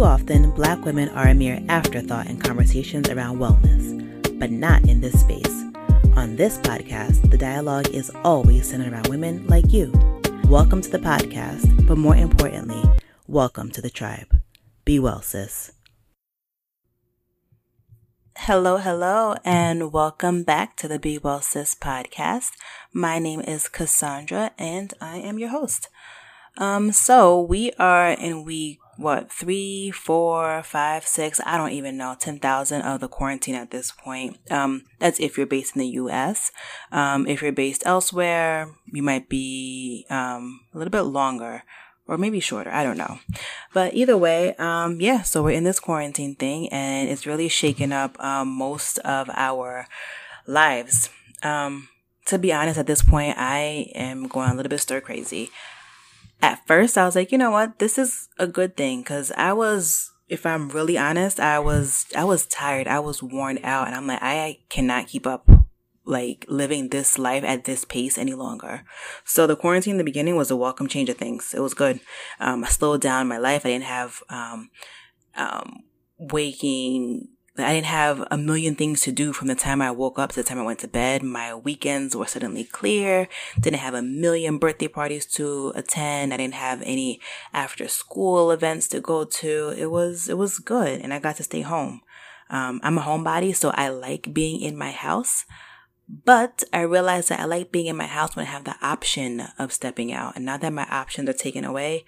Too often, black women are a mere afterthought in conversations around wellness, but not in this space. On this podcast, the dialogue is always centered around women like you. Welcome to the podcast, but more importantly, welcome to the tribe. Be well, sis. Hello, hello, and welcome back to the Be Well Sis podcast. My name is Cassandra, and I am your host. Um, so we are in week what three, four, five, six, I don't even know, 10,000 of the quarantine at this point. Um, that's if you're based in the US. Um, if you're based elsewhere, you might be, um, a little bit longer or maybe shorter. I don't know. But either way, um, yeah, so we're in this quarantine thing and it's really shaken up, um, most of our lives. Um, to be honest, at this point, I am going a little bit stir crazy at first I was like, you know what? This is a good thing because I was, if I'm really honest, I was, I was tired. I was worn out and I'm like, I cannot keep up like living this life at this pace any longer. So the quarantine in the beginning was a welcome change of things. It was good. Um, I slowed down my life. I didn't have, um, um, waking I didn't have a million things to do from the time I woke up to the time I went to bed. My weekends were suddenly clear. Didn't have a million birthday parties to attend. I didn't have any after school events to go to. It was, it was good. And I got to stay home. Um, I'm a homebody, so I like being in my house. But I realized that I like being in my house when I have the option of stepping out. And now that my options are taken away,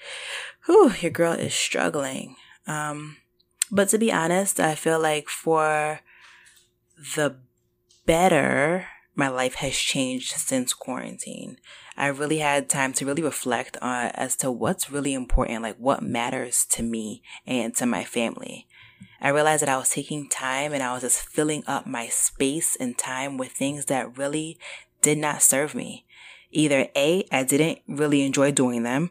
whew, your girl is struggling. Um, but to be honest, I feel like for the better, my life has changed since quarantine. I really had time to really reflect on as to what's really important, like what matters to me and to my family. I realized that I was taking time and I was just filling up my space and time with things that really did not serve me. Either A, I didn't really enjoy doing them,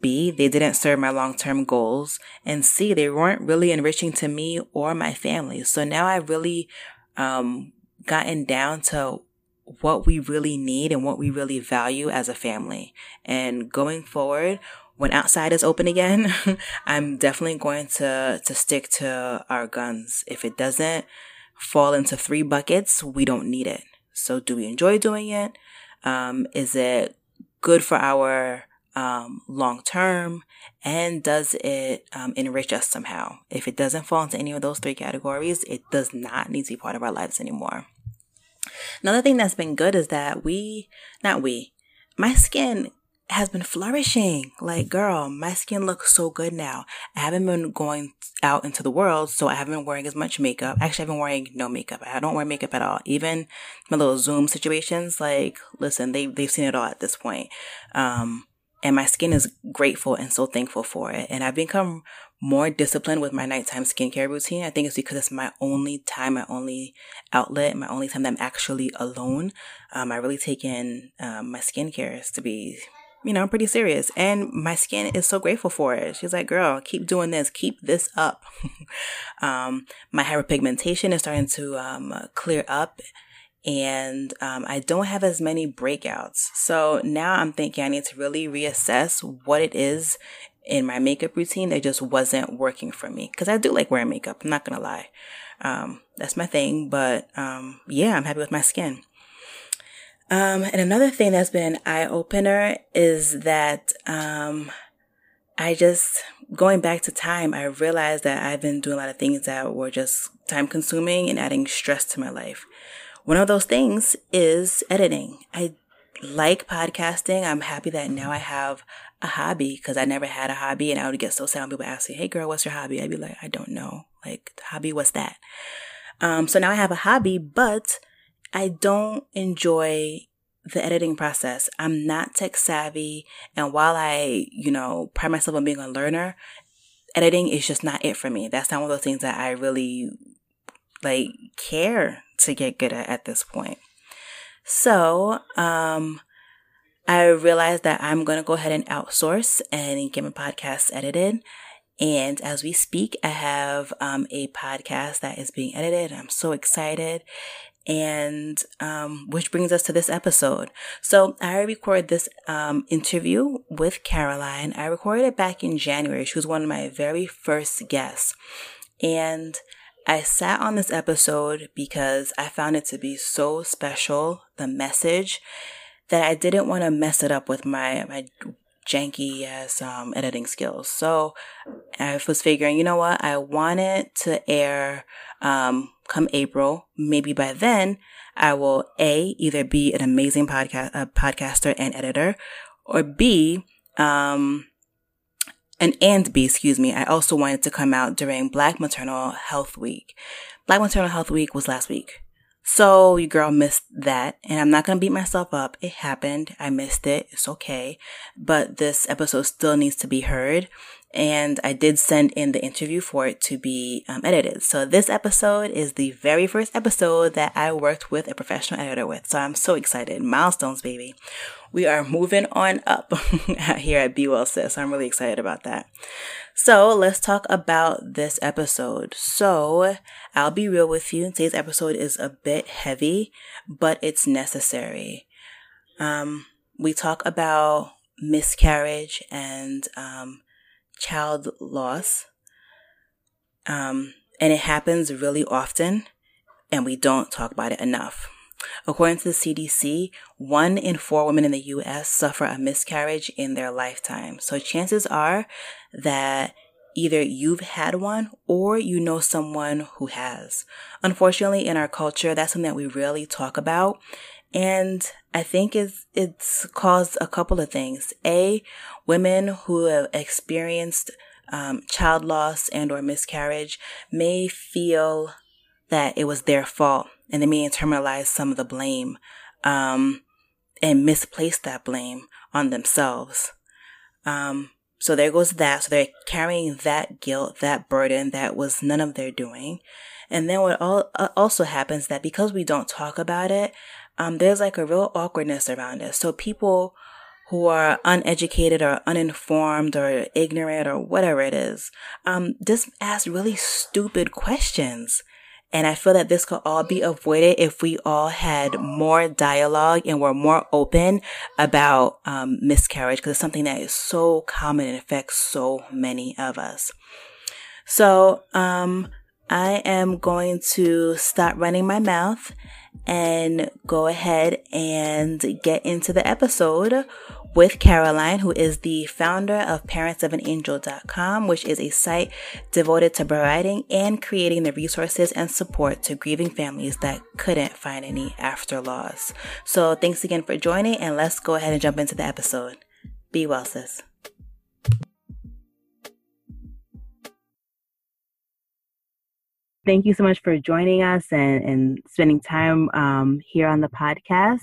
B, they didn't serve my long term goals. And C, they weren't really enriching to me or my family. So now I've really um, gotten down to what we really need and what we really value as a family. And going forward, when outside is open again, I'm definitely going to, to stick to our guns. If it doesn't fall into three buckets, we don't need it. So do we enjoy doing it? Um, is it good for our um, long term? And does it um, enrich us somehow? If it doesn't fall into any of those three categories, it does not need to be part of our lives anymore. Another thing that's been good is that we, not we, my skin has been flourishing. Like, girl, my skin looks so good now. I haven't been going out into the world, so I haven't been wearing as much makeup. Actually, I've been wearing no makeup. I don't wear makeup at all. Even my little Zoom situations, like, listen, they, they've seen it all at this point. Um, and my skin is grateful and so thankful for it. And I've become more disciplined with my nighttime skincare routine. I think it's because it's my only time, my only outlet, my only time that I'm actually alone. Um, I really take in um, my skincare to be, you know, pretty serious. And my skin is so grateful for it. She's like, girl, keep doing this, keep this up. um, my hyperpigmentation is starting to um, clear up and um, I don't have as many breakouts. So now I'm thinking I need to really reassess what it is in my makeup routine that just wasn't working for me. Because I do like wearing makeup, I'm not gonna lie. Um, that's my thing, but um, yeah, I'm happy with my skin. Um, and another thing that's been an eye opener is that um, I just, going back to time, I realized that I've been doing a lot of things that were just time consuming and adding stress to my life. One of those things is editing. I like podcasting. I'm happy that now I have a hobby because I never had a hobby and I would get so sad when people ask me, Hey girl, what's your hobby? I'd be like, I don't know. Like hobby, what's that? Um, so now I have a hobby, but I don't enjoy the editing process. I'm not tech savvy. And while I, you know, pride myself on being a learner, editing is just not it for me. That's not one of those things that I really like care to get good at at this point. So, um, I realized that I'm going to go ahead and outsource and get my podcast edited. And as we speak, I have um, a podcast that is being edited. I'm so excited. And um, which brings us to this episode. So I recorded this um, interview with Caroline. I recorded it back in January. She was one of my very first guests. And I sat on this episode because I found it to be so special, the message, that I didn't want to mess it up with my, my janky as um, editing skills. So I was figuring, you know what? I want it to air um, come April. Maybe by then, I will A, either be an amazing podcast, a podcaster and editor, or B, um, and and B, excuse me, I also wanted to come out during Black Maternal Health Week. Black Maternal Health Week was last week. So your girl missed that, and I'm not gonna beat myself up. It happened. I missed it. It's okay. But this episode still needs to be heard and I did send in the interview for it to be um, edited. So this episode is the very first episode that I worked with a professional editor with. So I'm so excited. Milestones, baby. We are moving on up here at Be Well Sis. I'm really excited about that. So let's talk about this episode. So I'll be real with you. Today's episode is a bit heavy, but it's necessary. Um, we talk about miscarriage and um, child loss. Um, and it happens really often, and we don't talk about it enough. According to the CDC, one in four women in the US suffer a miscarriage in their lifetime. So chances are that either you've had one or you know someone who has. Unfortunately, in our culture, that's something that we rarely talk about. And I think it's, it's caused a couple of things. A, women who have experienced um, child loss and or miscarriage may feel that it was their fault and they may internalize some of the blame um, and misplace that blame on themselves. Um, so there goes that. So they're carrying that guilt, that burden that was none of their doing. And then what all, uh, also happens that because we don't talk about it, um, there's like a real awkwardness around it. So people who are uneducated or uninformed or ignorant or whatever it is, um, just ask really stupid questions. And I feel that this could all be avoided if we all had more dialogue and were more open about um, miscarriage because it's something that is so common and affects so many of us. So, um, I am going to stop running my mouth and go ahead and get into the episode with Caroline, who is the founder of parentsofanangel.com, which is a site devoted to providing and creating the resources and support to grieving families that couldn't find any after loss. So thanks again for joining and let's go ahead and jump into the episode. Be well, sis. Thank you so much for joining us and, and spending time um, here on the podcast.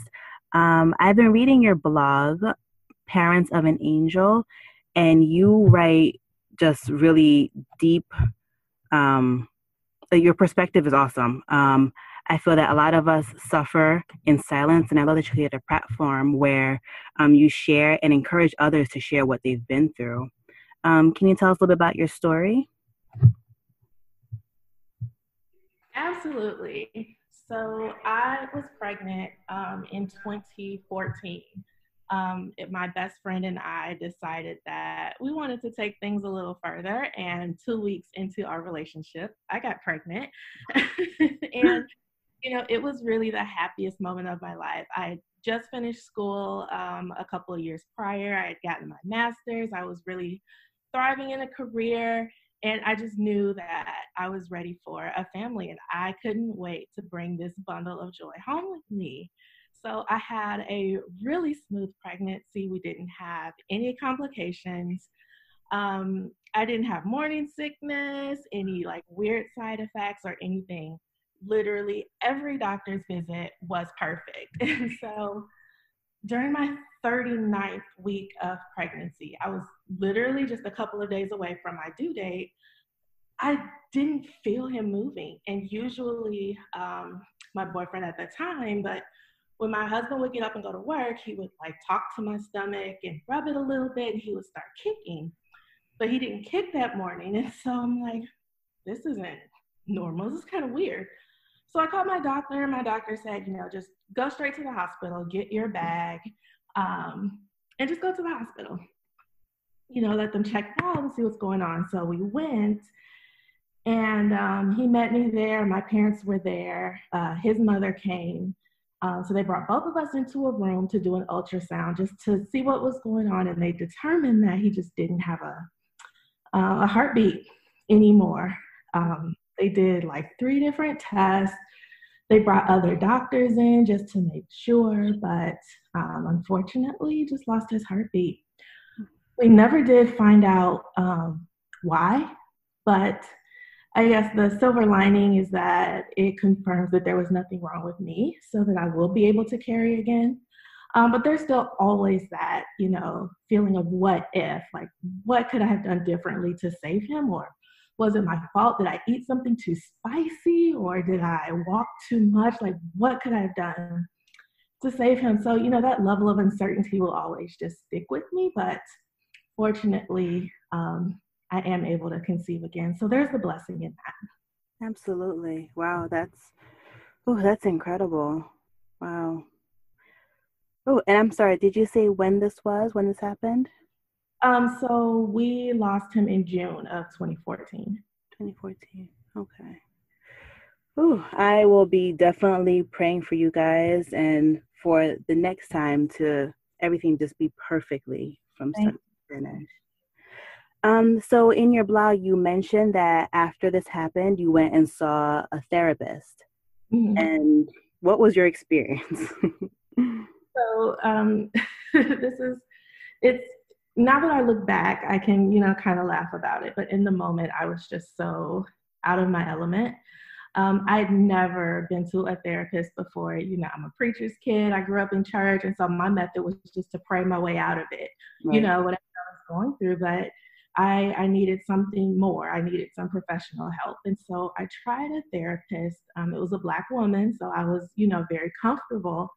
Um, I've been reading your blog, Parents of an Angel, and you write just really deep. Um, your perspective is awesome. Um, I feel that a lot of us suffer in silence, and I love that you create a platform where um, you share and encourage others to share what they've been through. Um, can you tell us a little bit about your story? Absolutely. So I was pregnant um, in 2014. Um, it, my best friend and I decided that we wanted to take things a little further. And two weeks into our relationship, I got pregnant. and, you know, it was really the happiest moment of my life. I just finished school um, a couple of years prior. I had gotten my master's. I was really thriving in a career. And I just knew that I was ready for a family and I couldn't wait to bring this bundle of joy home with me. So I had a really smooth pregnancy. We didn't have any complications. Um, I didn't have morning sickness, any like weird side effects or anything. Literally every doctor's visit was perfect. And so during my 39th week of pregnancy, I was literally just a couple of days away from my due date. I didn't feel him moving. And usually, um, my boyfriend at the time, but when my husband would get up and go to work, he would like talk to my stomach and rub it a little bit and he would start kicking. But he didn't kick that morning. And so I'm like, this isn't normal. This is kind of weird. So I called my doctor, and my doctor said, you know, just go straight to the hospital, get your bag, um, and just go to the hospital. You know, let them check out and see what's going on. So we went, and um, he met me there. My parents were there. Uh, his mother came. Uh, so they brought both of us into a room to do an ultrasound just to see what was going on, and they determined that he just didn't have a uh, a heartbeat anymore. Um, they did like three different tests. They brought other doctors in just to make sure, but um, unfortunately, just lost his heartbeat. We never did find out um, why, but I guess the silver lining is that it confirms that there was nothing wrong with me, so that I will be able to carry again. Um, but there's still always that, you know, feeling of what if, like, what could I have done differently to save him, or was it my fault? Did I eat something too spicy or did I walk too much? Like, what could I have done to save him? So, you know, that level of uncertainty will always just stick with me. But fortunately, um, I am able to conceive again. So there's the blessing in that. Absolutely. Wow. That's, oh, that's incredible. Wow. Oh, and I'm sorry, did you say when this was, when this happened? Um, so we lost him in June of 2014. 2014. Okay. Ooh, I will be definitely praying for you guys and for the next time to everything just be perfectly from start to finish. Um, so in your blog, you mentioned that after this happened, you went and saw a therapist. Mm-hmm. And what was your experience? so um, this is it's now that I look back, I can, you know, kind of laugh about it. But in the moment, I was just so out of my element. Um, I'd never been to a therapist before. You know, I'm a preacher's kid. I grew up in church. And so my method was just to pray my way out of it, right. you know, whatever I was going through. But I, I needed something more. I needed some professional help. And so I tried a therapist. Um, it was a Black woman. So I was, you know, very comfortable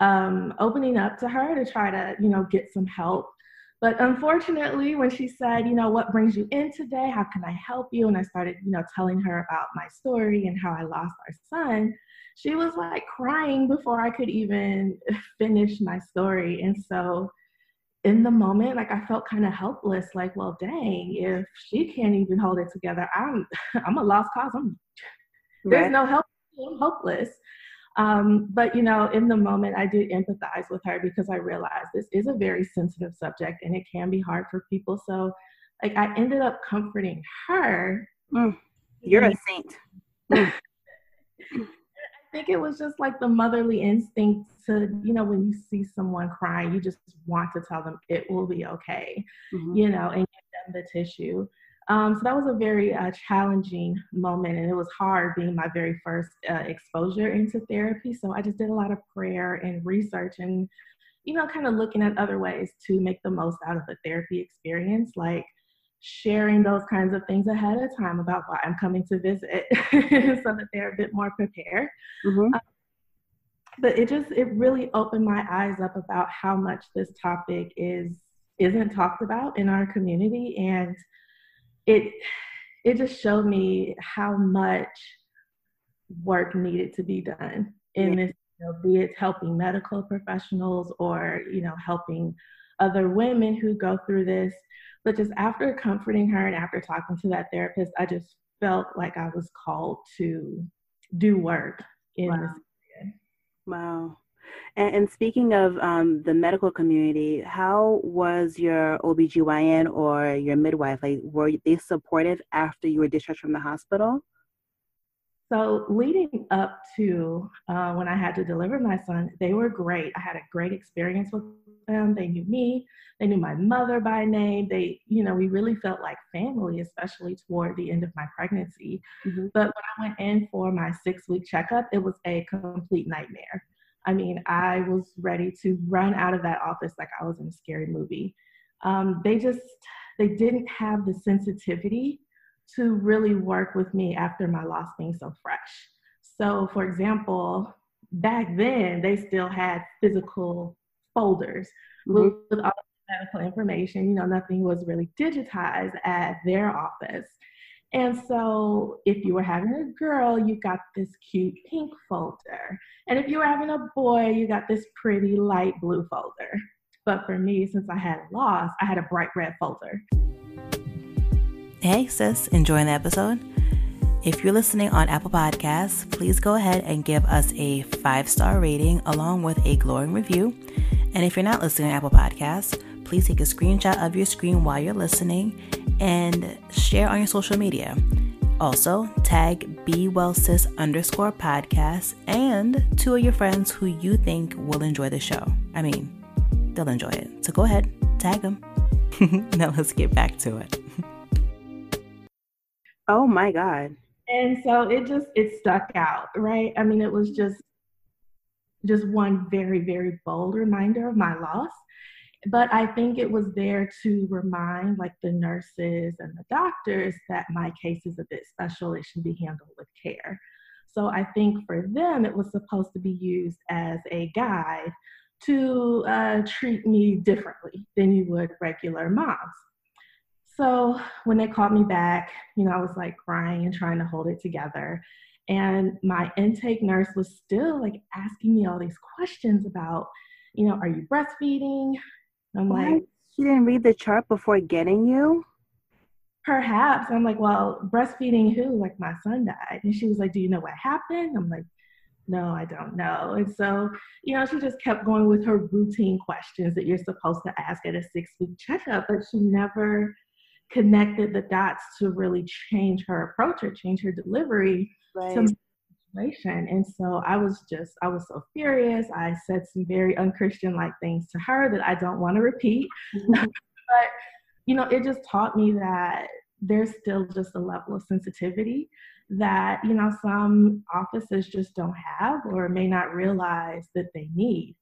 um, opening up to her to try to, you know, get some help. But unfortunately, when she said, you know, what brings you in today? How can I help you? And I started, you know, telling her about my story and how I lost our son, she was like crying before I could even finish my story. And so in the moment, like I felt kind of helpless, like, well, dang, if she can't even hold it together, I'm I'm a lost cause. I'm there's right. no help. I'm hopeless. Um, but you know, in the moment, I did empathize with her because I realized this is a very sensitive subject and it can be hard for people. So, like, I ended up comforting her. Mm, you're a saint. I think it was just like the motherly instinct to, you know, when you see someone crying, you just want to tell them it will be okay, mm-hmm. you know, and give them the tissue. Um, so that was a very uh, challenging moment, and it was hard being my very first uh, exposure into therapy. So I just did a lot of prayer and research, and you know, kind of looking at other ways to make the most out of the therapy experience, like sharing those kinds of things ahead of time about why I'm coming to visit, so that they're a bit more prepared. Mm-hmm. Um, but it just it really opened my eyes up about how much this topic is isn't talked about in our community and it it just showed me how much work needed to be done in yeah. this you know, be it helping medical professionals or you know helping other women who go through this but just after comforting her and after talking to that therapist i just felt like i was called to do work in wow. this area wow and, and speaking of um, the medical community, how was your OBGYN or your midwife? Like, were they supportive after you were discharged from the hospital? So, leading up to uh, when I had to deliver my son, they were great. I had a great experience with them. They knew me, they knew my mother by name. They, you know, we really felt like family, especially toward the end of my pregnancy. Mm-hmm. But when I went in for my six week checkup, it was a complete nightmare. I mean, I was ready to run out of that office like I was in a scary movie. Um, they just, they didn't have the sensitivity to really work with me after my loss being so fresh. So, for example, back then they still had physical folders mm-hmm. with, with all the medical information. You know, nothing was really digitized at their office. And so, if you were having a girl, you got this cute pink folder. And if you were having a boy, you got this pretty light blue folder. But for me, since I had lost, I had a bright red folder. Hey, sis, enjoying the episode? If you're listening on Apple Podcasts, please go ahead and give us a five star rating along with a glowing review. And if you're not listening on Apple Podcasts, please take a screenshot of your screen while you're listening and share on your social media. Also, tag Be Well Sis underscore podcast and two of your friends who you think will enjoy the show. I mean, they'll enjoy it. So go ahead, tag them. now let's get back to it. Oh my God. And so it just it stuck out, right? I mean, it was just just one very, very bold reminder of my loss but I think it was there to remind like the nurses and the doctors that my case is a bit special. It should be handled with care. So I think for them, it was supposed to be used as a guide to uh, treat me differently than you would regular moms. So when they called me back, you know, I was like crying and trying to hold it together. And my intake nurse was still like asking me all these questions about, you know, are you breastfeeding? I'm what? like, she didn't read the chart before getting you? Perhaps. I'm like, well, breastfeeding who? Like, my son died. And she was like, do you know what happened? I'm like, no, I don't know. And so, you know, she just kept going with her routine questions that you're supposed to ask at a six week checkup, but she never connected the dots to really change her approach or change her delivery right. to situation. And so I was just, I was so furious. I said some very unchristian like things to her that I don't want to repeat. Mm-hmm. but, you know, it just taught me that there's still just a level of sensitivity that, you know, some offices just don't have or may not realize that they need.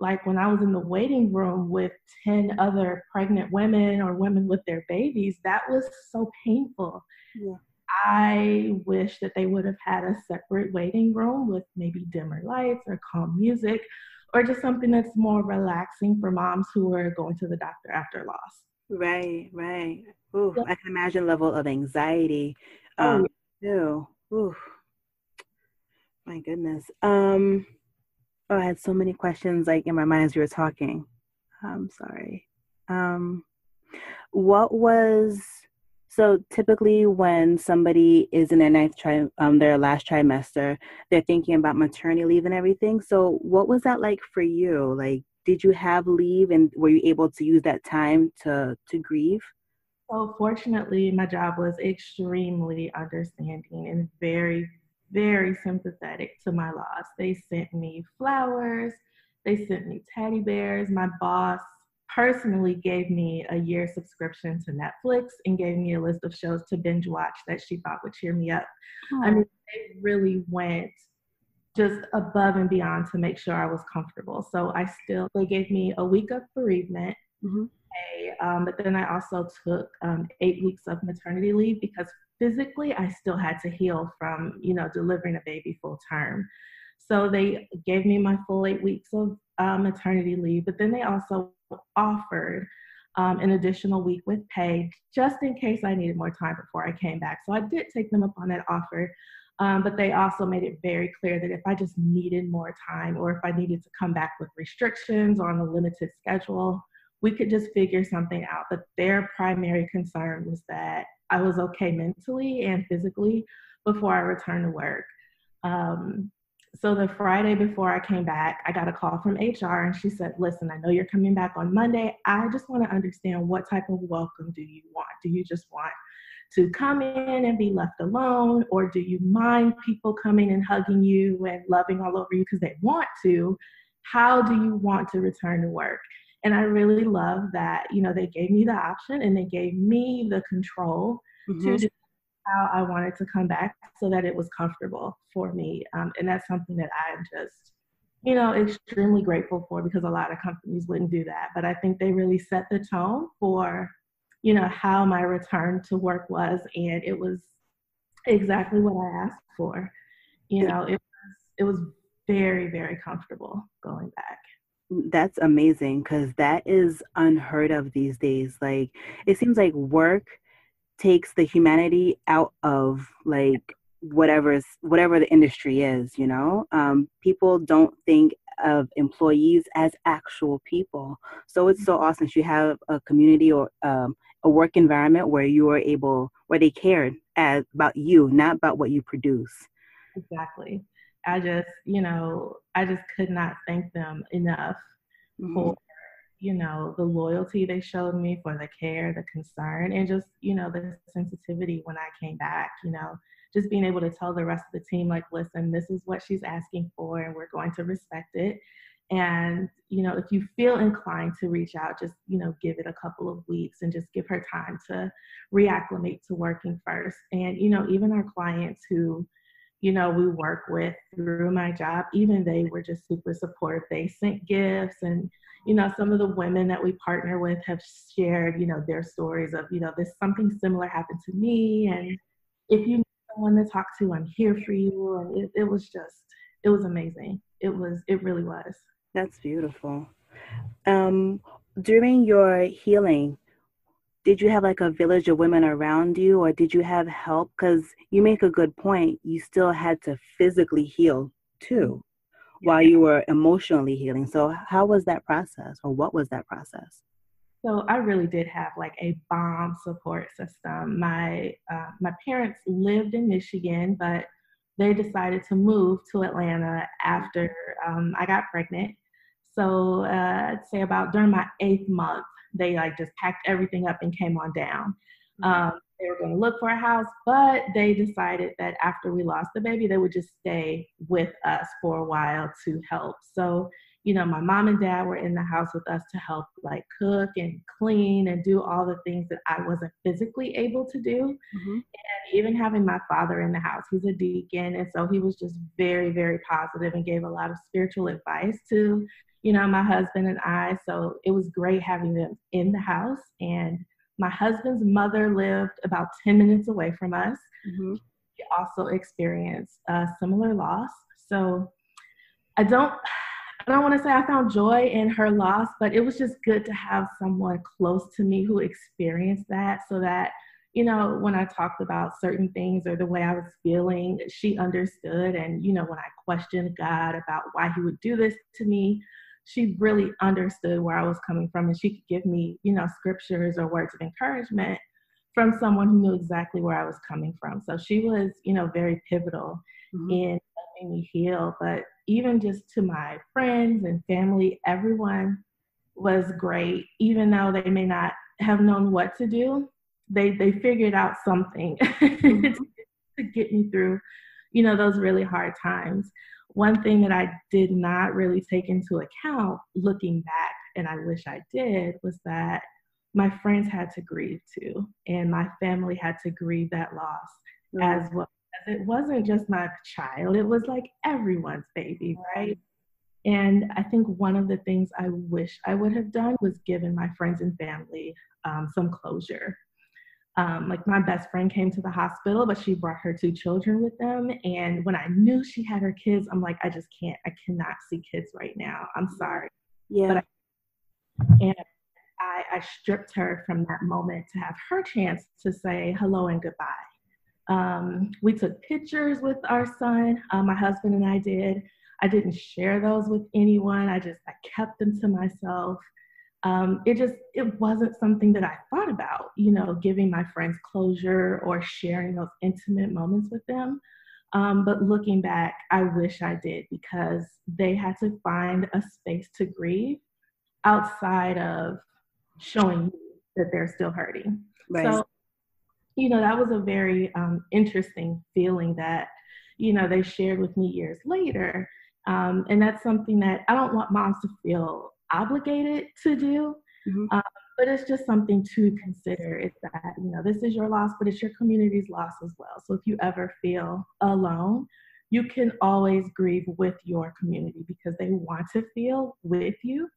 Like when I was in the waiting room with 10 other pregnant women or women with their babies, that was so painful. Yeah I wish that they would have had a separate waiting room with maybe dimmer lights or calm music or just something that's more relaxing for moms who are going to the doctor after loss. Right, right. Ooh, I can imagine level of anxiety oh, um, oh, too. Ooh, my goodness. Um, oh, I had so many questions like in my mind as you were talking. I'm sorry. Um, what was so typically, when somebody is in their ninth tri- um, their last trimester, they're thinking about maternity leave and everything. So, what was that like for you? Like, did you have leave, and were you able to use that time to to grieve? So, fortunately, my job was extremely understanding and very, very sympathetic to my loss. They sent me flowers. They sent me teddy bears. My boss personally gave me a year subscription to Netflix and gave me a list of shows to binge watch that she thought would cheer me up. Oh. I mean, they really went just above and beyond to make sure I was comfortable. So I still, they gave me a week of bereavement. Mm-hmm. Um, but then I also took um, eight weeks of maternity leave because physically I still had to heal from, you know, delivering a baby full term. So they gave me my full eight weeks of uh, maternity leave, but then they also offered um, an additional week with pay just in case I needed more time before I came back. So I did take them up on that offer. Um, but they also made it very clear that if I just needed more time or if I needed to come back with restrictions or on a limited schedule, we could just figure something out. But their primary concern was that I was okay mentally and physically before I returned to work. Um, so the Friday before I came back, I got a call from HR and she said, Listen, I know you're coming back on Monday. I just want to understand what type of welcome do you want? Do you just want to come in and be left alone? Or do you mind people coming and hugging you and loving all over you because they want to? How do you want to return to work? And I really love that, you know, they gave me the option and they gave me the control mm-hmm. to how I wanted to come back so that it was comfortable for me. Um, and that's something that I'm just you know, extremely grateful for because a lot of companies wouldn't do that. But I think they really set the tone for, you know, how my return to work was. And it was exactly what I asked for. You know, it was, it was very, very comfortable going back. That's amazing because that is unheard of these days. Like, it seems like work takes the humanity out of like whatever whatever the industry is you know? Um, people don't think of employees as actual people. So it's so awesome you have a community or um, a work environment where you are able where they cared as about you not about what you produce. Exactly i just you know i just could not thank them enough mm-hmm. for you know the loyalty they showed me for the care the concern and just you know the sensitivity when i came back you know just being able to tell the rest of the team, like, listen, this is what she's asking for, and we're going to respect it. And, you know, if you feel inclined to reach out, just, you know, give it a couple of weeks and just give her time to reacclimate to working first. And, you know, even our clients who, you know, we work with through my job, even they were just super supportive. They sent gifts and, you know, some of the women that we partner with have shared, you know, their stories of, you know, this something similar happened to me. And if you need someone to talk to. I'm here for you. And it, it was just, it was amazing. It was, it really was. That's beautiful. Um, during your healing, did you have like a village of women around you or did you have help? Because you make a good point. You still had to physically heal too while you were emotionally healing. So, how was that process or what was that process? So I really did have like a bomb support system. My uh, my parents lived in Michigan, but they decided to move to Atlanta after um, I got pregnant. So uh, I'd say about during my eighth month, they like just packed everything up and came on down. Mm-hmm. Um, they were going to look for a house, but they decided that after we lost the baby, they would just stay with us for a while to help. So you know, my mom and dad were in the house with us to help like cook and clean and do all the things that I wasn't physically able to do. Mm-hmm. And even having my father in the house, he's a deacon. And so he was just very, very positive and gave a lot of spiritual advice to, you know, my husband and I. So it was great having them in the house. And my husband's mother lived about 10 minutes away from us. Mm-hmm. She also experienced a similar loss. So I don't I don't want to say I found joy in her loss, but it was just good to have someone close to me who experienced that so that, you know, when I talked about certain things or the way I was feeling, she understood. And, you know, when I questioned God about why he would do this to me, she really understood where I was coming from and she could give me, you know, scriptures or words of encouragement from someone who knew exactly where I was coming from. So she was, you know, very pivotal mm-hmm. in helping me heal. But even just to my friends and family, everyone was great, even though they may not have known what to do. They they figured out something mm-hmm. to get me through, you know, those really hard times. One thing that I did not really take into account looking back, and I wish I did, was that my friends had to grieve too, and my family had to grieve that loss mm-hmm. as well it wasn't just my child, it was like everyone's baby, right? And I think one of the things I wish I would have done was given my friends and family um, some closure. Um, like my best friend came to the hospital, but she brought her two children with them. And when I knew she had her kids, I'm like, I just can't, I cannot see kids right now. I'm sorry. Yeah. I, and I, I stripped her from that moment to have her chance to say hello and goodbye. Um, we took pictures with our son, uh, my husband and I did. I didn't share those with anyone. I just I kept them to myself. Um, it just it wasn't something that I thought about, you know, giving my friends closure or sharing those intimate moments with them. Um, but looking back, I wish I did because they had to find a space to grieve outside of showing that they're still hurting. Right. So you know, that was a very um, interesting feeling that, you know, they shared with me years later. Um, and that's something that I don't want moms to feel obligated to do. Mm-hmm. Um, but it's just something to consider is that, you know, this is your loss, but it's your community's loss as well. So if you ever feel alone, you can always grieve with your community because they want to feel with you.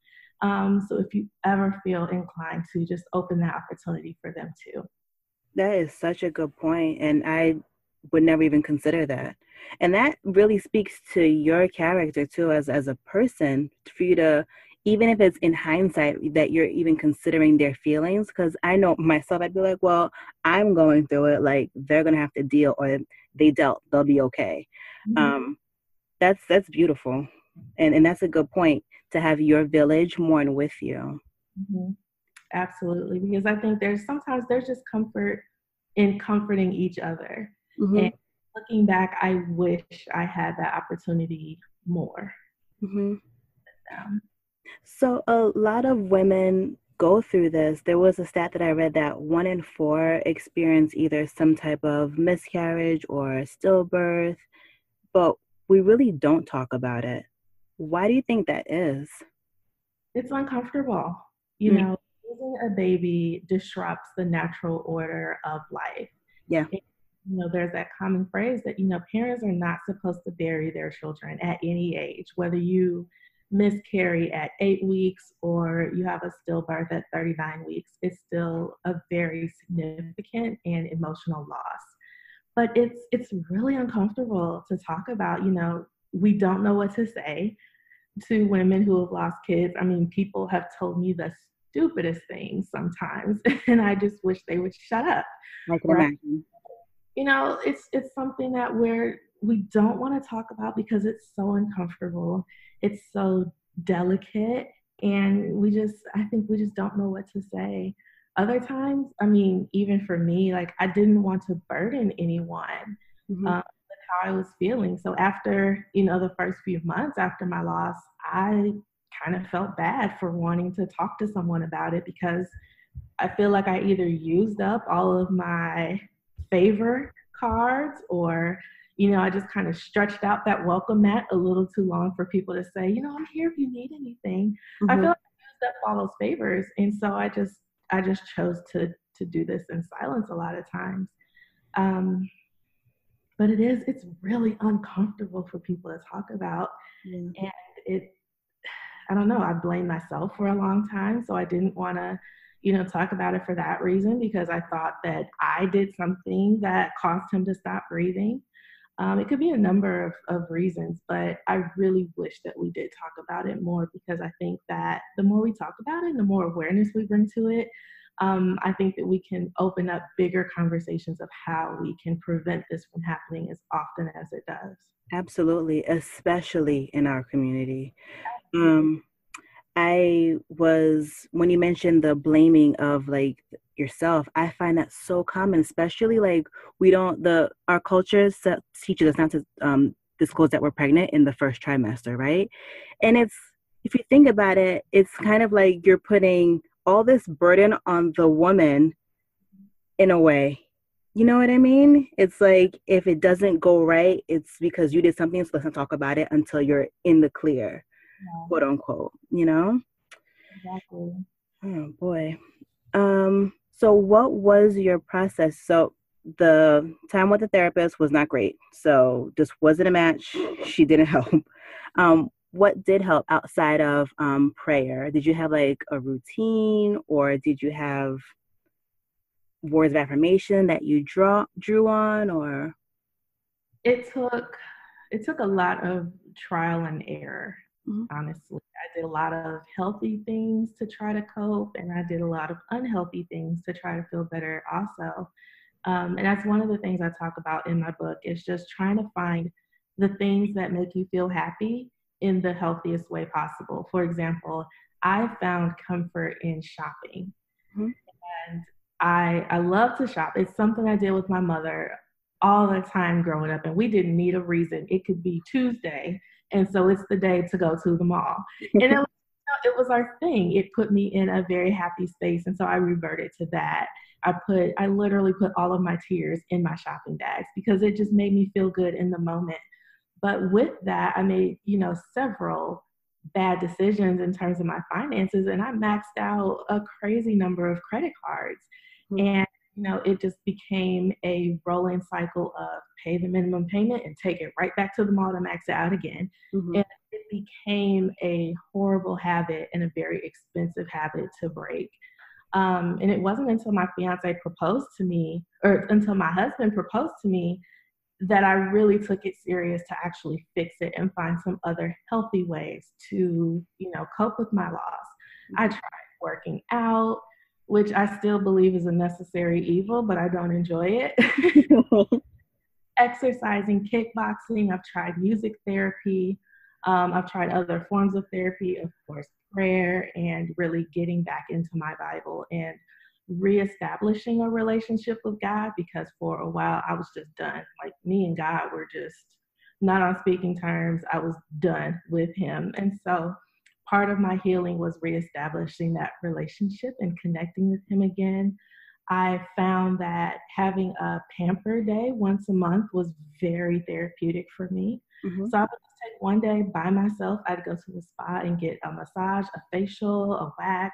Um, so if you ever feel inclined to just open that opportunity for them too. That is such a good point, and I would never even consider that. And that really speaks to your character too, as as a person, for you to even if it's in hindsight that you're even considering their feelings because i know myself i'd be like well i'm going through it like they're gonna have to deal or they dealt they'll be okay mm-hmm. um that's that's beautiful and and that's a good point to have your village mourn with you mm-hmm. Absolutely because i think there's sometimes there's just comfort in comforting each other mm-hmm. and looking back i wish i had that opportunity more mm-hmm. um, so a lot of women go through this. There was a stat that I read that one in four experience either some type of miscarriage or stillbirth, but we really don't talk about it. Why do you think that is? It's uncomfortable. You mm-hmm. know, losing a baby disrupts the natural order of life. Yeah. You know, there's that common phrase that, you know, parents are not supposed to bury their children at any age, whether you miscarry at eight weeks or you have a stillbirth at 39 weeks, it's still a very significant and emotional loss. But it's it's really uncomfortable to talk about. You know, we don't know what to say to women who have lost kids. I mean, people have told me the stupidest things sometimes, and I just wish they would shut up. I can right? imagine. You know, it's it's something that we're we don't want to talk about because it's so uncomfortable it's so delicate and we just i think we just don't know what to say other times i mean even for me like i didn't want to burden anyone mm-hmm. um, with how i was feeling so after you know the first few months after my loss i kind of felt bad for wanting to talk to someone about it because i feel like i either used up all of my favor cards or you know, I just kind of stretched out that welcome mat a little too long for people to say, you know, I'm here if you need anything. Mm-hmm. I feel like I used up all those favors. And so I just I just chose to to do this in silence a lot of times. Um, but it is it's really uncomfortable for people to talk about. Mm-hmm. And it I don't know, I blamed myself for a long time. So I didn't want to you know, talk about it for that reason because I thought that I did something that caused him to stop breathing. Um, it could be a number of, of reasons, but I really wish that we did talk about it more because I think that the more we talk about it, the more awareness we bring to it, um, I think that we can open up bigger conversations of how we can prevent this from happening as often as it does. Absolutely, especially in our community. Um, I was, when you mentioned the blaming of like yourself i find that so common especially like we don't the our culture teaches us not to um, disclose that we're pregnant in the first trimester right? And it's if you think about it it's kind of like you're putting all this burden on the woman in a way. You know what i mean? It's like if it doesn't go right it's because you did something so let's not talk about it until you're in the clear yeah. quote unquote you know exactly oh boy um so, what was your process? So, the time with the therapist was not great. So, just wasn't a match. She didn't help. Um, what did help outside of um, prayer? Did you have like a routine, or did you have words of affirmation that you draw drew on, or? It took it took a lot of trial and error. Mm-hmm. Honestly, I did a lot of healthy things to try to cope, and I did a lot of unhealthy things to try to feel better also. Um, and that's one of the things I talk about in my book is just trying to find the things that make you feel happy in the healthiest way possible. For example, I found comfort in shopping. Mm-hmm. And I I love to shop. It's something I did with my mother all the time growing up and we didn't need a reason. It could be Tuesday and so it's the day to go to the mall. And it was, it was our thing. It put me in a very happy space. And so I reverted to that. I put, I literally put all of my tears in my shopping bags because it just made me feel good in the moment. But with that, I made, you know, several bad decisions in terms of my finances and I maxed out a crazy number of credit cards. Mm-hmm. And you know, it just became a rolling cycle of pay the minimum payment and take it right back to the mall to max it out again. Mm-hmm. And it became a horrible habit and a very expensive habit to break. Um, and it wasn't until my fiance proposed to me, or until my husband proposed to me, that I really took it serious to actually fix it and find some other healthy ways to, you know, cope with my loss. I tried working out, which I still believe is a necessary evil, but I don't enjoy it. Exercising, kickboxing, I've tried music therapy. Um, I've tried other forms of therapy, of course, prayer, and really getting back into my Bible and reestablishing a relationship with God because for a while I was just done. Like me and God were just not on speaking terms. I was done with Him. And so part of my healing was reestablishing that relationship and connecting with Him again. I found that having a pamper day once a month was very therapeutic for me. Mm-hmm. So I would just take one day by myself. I'd go to the spa and get a massage, a facial, a wax.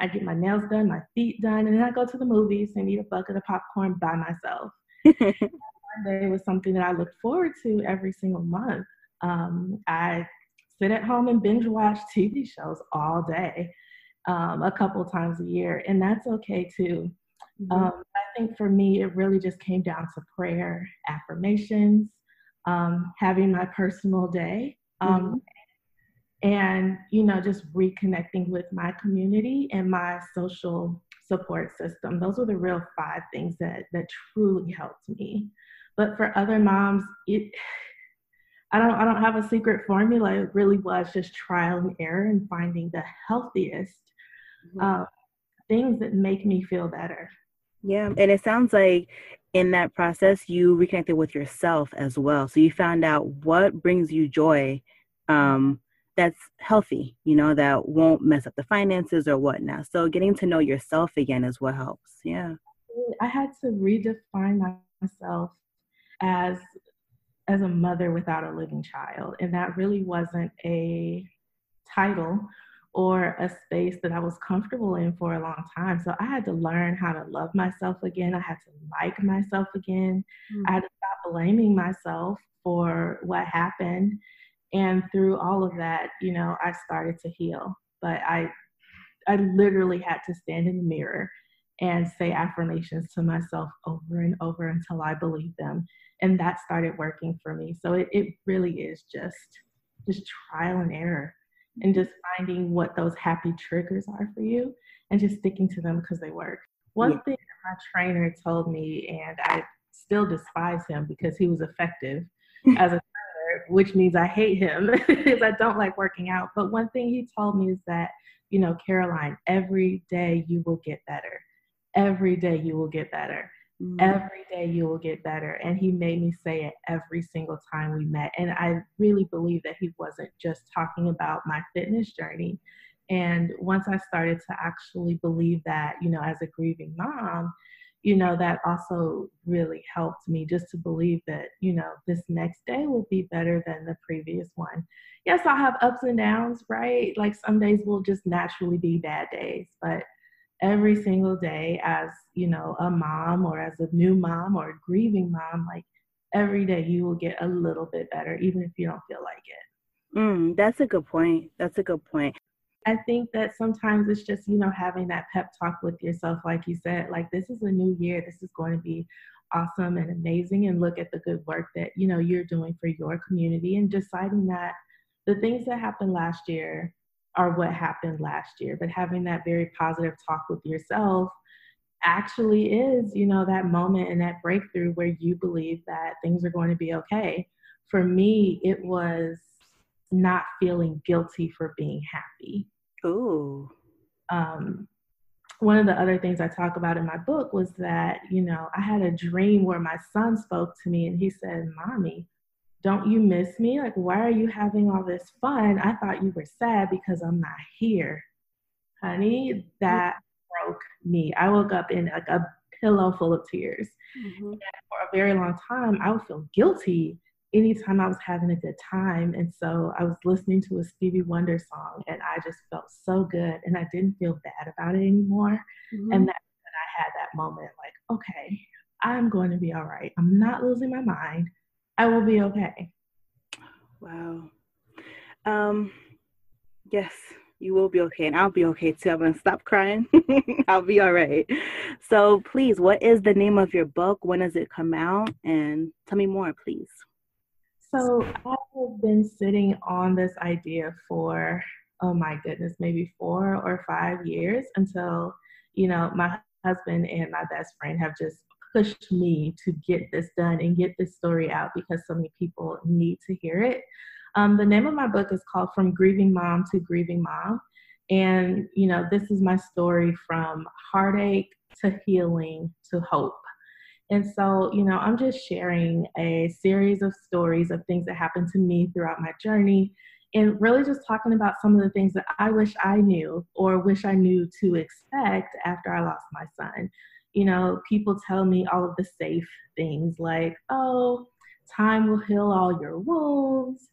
I'd get my nails done, my feet done, and then I'd go to the movies and eat a bucket of popcorn by myself. one day was something that I looked forward to every single month. Um, I sit at home and binge watch TV shows all day, um, a couple times a year, and that's okay too. Mm-hmm. Um, I think for me, it really just came down to prayer, affirmations, um, having my personal day, um, mm-hmm. and you know, just reconnecting with my community and my social support system. Those were the real five things that that truly helped me. But for other moms, it I don't I don't have a secret formula. It really was just trial and error and finding the healthiest mm-hmm. uh, things that make me feel better. Yeah, and it sounds like in that process you reconnected with yourself as well. So you found out what brings you joy um, that's healthy, you know, that won't mess up the finances or whatnot. So getting to know yourself again is what helps. Yeah. I had to redefine myself as as a mother without a living child. And that really wasn't a title or a space that I was comfortable in for a long time. So I had to learn how to love myself again. I had to like myself again. Mm-hmm. I had to stop blaming myself for what happened. And through all of that, you know, I started to heal. But I I literally had to stand in the mirror and say affirmations to myself over and over until I believed them and that started working for me. So it, it really is just just trial and error and just finding what those happy triggers are for you and just sticking to them because they work. One yeah. thing my trainer told me and i still despise him because he was effective as a trainer which means i hate him because i don't like working out. But one thing he told me is that you know caroline every day you will get better. Every day you will get better Mm-hmm. Every day you will get better. And he made me say it every single time we met. And I really believe that he wasn't just talking about my fitness journey. And once I started to actually believe that, you know, as a grieving mom, you know, that also really helped me just to believe that, you know, this next day will be better than the previous one. Yes, I'll have ups and downs, right? Like some days will just naturally be bad days, but every single day as you know a mom or as a new mom or a grieving mom like every day you will get a little bit better even if you don't feel like it. Mm, that's a good point. That's a good point. I think that sometimes it's just you know having that pep talk with yourself like you said like this is a new year. This is going to be awesome and amazing and look at the good work that you know you're doing for your community and deciding that the things that happened last year are what happened last year. But having that very positive talk with yourself actually is, you know, that moment and that breakthrough where you believe that things are going to be okay. For me, it was not feeling guilty for being happy. Ooh. Um, one of the other things I talk about in my book was that, you know, I had a dream where my son spoke to me and he said, Mommy, don't you miss me? Like, why are you having all this fun? I thought you were sad because I'm not here. Honey, that broke me. I woke up in like a pillow full of tears. Mm-hmm. And for a very long time, I would feel guilty anytime I was having a good time. And so I was listening to a Stevie Wonder song and I just felt so good and I didn't feel bad about it anymore. Mm-hmm. And that and I had that moment like, okay, I'm going to be all right. I'm not losing my mind. I will be okay. Wow. Um, yes, you will be okay, and I'll be okay too. I'm gonna stop crying. I'll be all right. So, please, what is the name of your book? When does it come out? And tell me more, please. So, I have been sitting on this idea for oh my goodness, maybe four or five years until you know my husband and my best friend have just pushed me to get this done and get this story out because so many people need to hear it. Um, the name of my book is called From Grieving Mom to Grieving Mom. And, you know, this is my story from heartache to healing to hope. And so, you know, I'm just sharing a series of stories of things that happened to me throughout my journey and really just talking about some of the things that I wish I knew or wish I knew to expect after I lost my son. You know, people tell me all of the safe things like, oh, time will heal all your wounds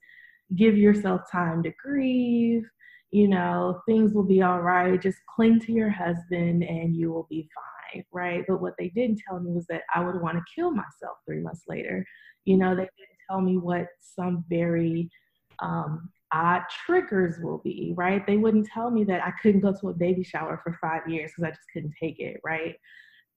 give yourself time to grieve. You know, things will be all right. Just cling to your husband and you will be fine, right? But what they didn't tell me was that I would want to kill myself three months later. You know, they didn't tell me what some very um, odd triggers will be, right? They wouldn't tell me that I couldn't go to a baby shower for five years because I just couldn't take it, right?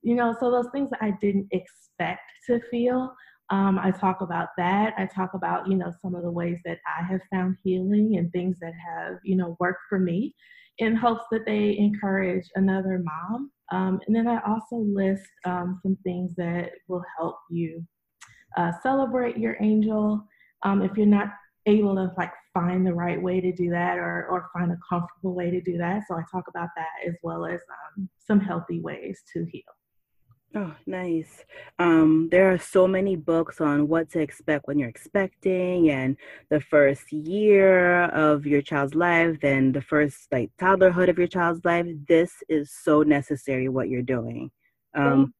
You know, so those things that I didn't expect to feel, um, I talk about that. I talk about, you know, some of the ways that I have found healing and things that have, you know, worked for me in hopes that they encourage another mom. Um, and then I also list um, some things that will help you uh, celebrate your angel. Um, if you're not able to like find the right way to do that or, or find a comfortable way to do that. So I talk about that as well as um, some healthy ways to heal. Oh, nice. Um, there are so many books on what to expect when you're expecting and the first year of your child's life, then the first like toddlerhood of your child's life. This is so necessary what you're doing. Um,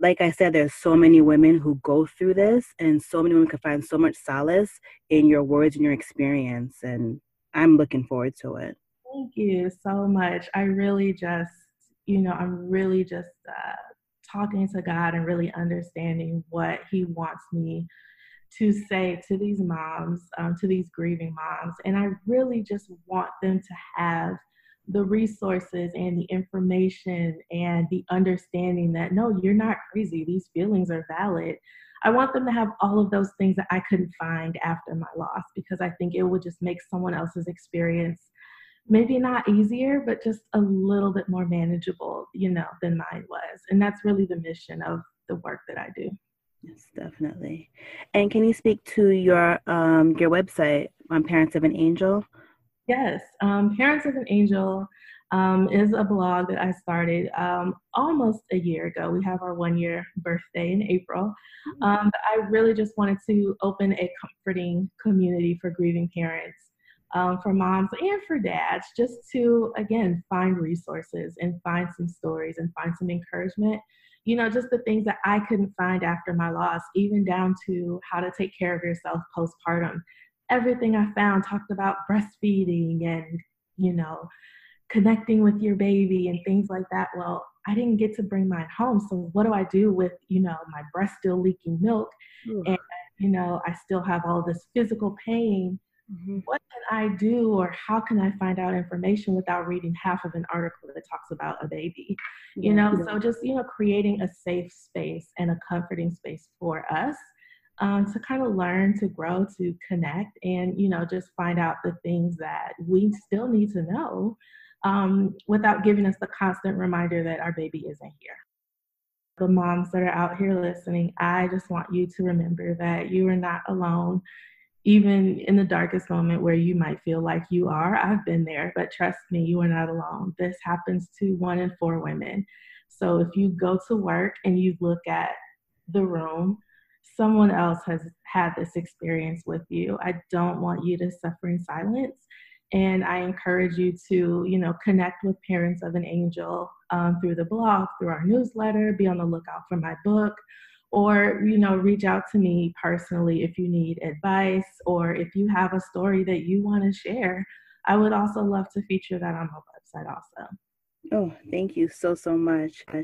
like I said, there's so many women who go through this, and so many women can find so much solace in your words and your experience. And I'm looking forward to it. Thank you so much. I really just, you know, I'm really just uh, talking to God and really understanding what He wants me to say to these moms, um, to these grieving moms. And I really just want them to have the resources and the information and the understanding that no, you're not crazy. These feelings are valid. I want them to have all of those things that I couldn't find after my loss because I think it would just make someone else's experience maybe not easier, but just a little bit more manageable, you know, than mine was. And that's really the mission of the work that I do. Yes, definitely. And can you speak to your um, your website on Parents of an Angel? Yes, um, Parents of an Angel um, is a blog that I started um, almost a year ago. We have our one year birthday in April. Mm-hmm. Um, I really just wanted to open a comforting community for grieving parents um, for moms and for dads, just to, again, find resources and find some stories and find some encouragement. You know, just the things that I couldn't find after my loss, even down to how to take care of yourself postpartum. Everything I found talked about breastfeeding and, you know, connecting with your baby and things like that. Well, I didn't get to bring mine home. So what do I do with, you know, my breast still leaking milk and, you know, I still have all this physical pain Mm-hmm. What can I do or how can I find out information without reading half of an article that talks about a baby? You know, yeah. so just, you know, creating a safe space and a comforting space for us um, to kind of learn, to grow, to connect, and, you know, just find out the things that we still need to know um, without giving us the constant reminder that our baby isn't here the moms that are out here listening, I just want you to remember that you are not alone even in the darkest moment where you might feel like you are, I've been there, but trust me, you are not alone. This happens to one in four women. So if you go to work and you look at the room, someone else has had this experience with you. I don't want you to suffer in silence. And I encourage you to, you know, connect with Parents of an Angel um, through the blog, through our newsletter, be on the lookout for my book or you know reach out to me personally if you need advice or if you have a story that you want to share. I would also love to feature that on my website also. Oh thank you so so much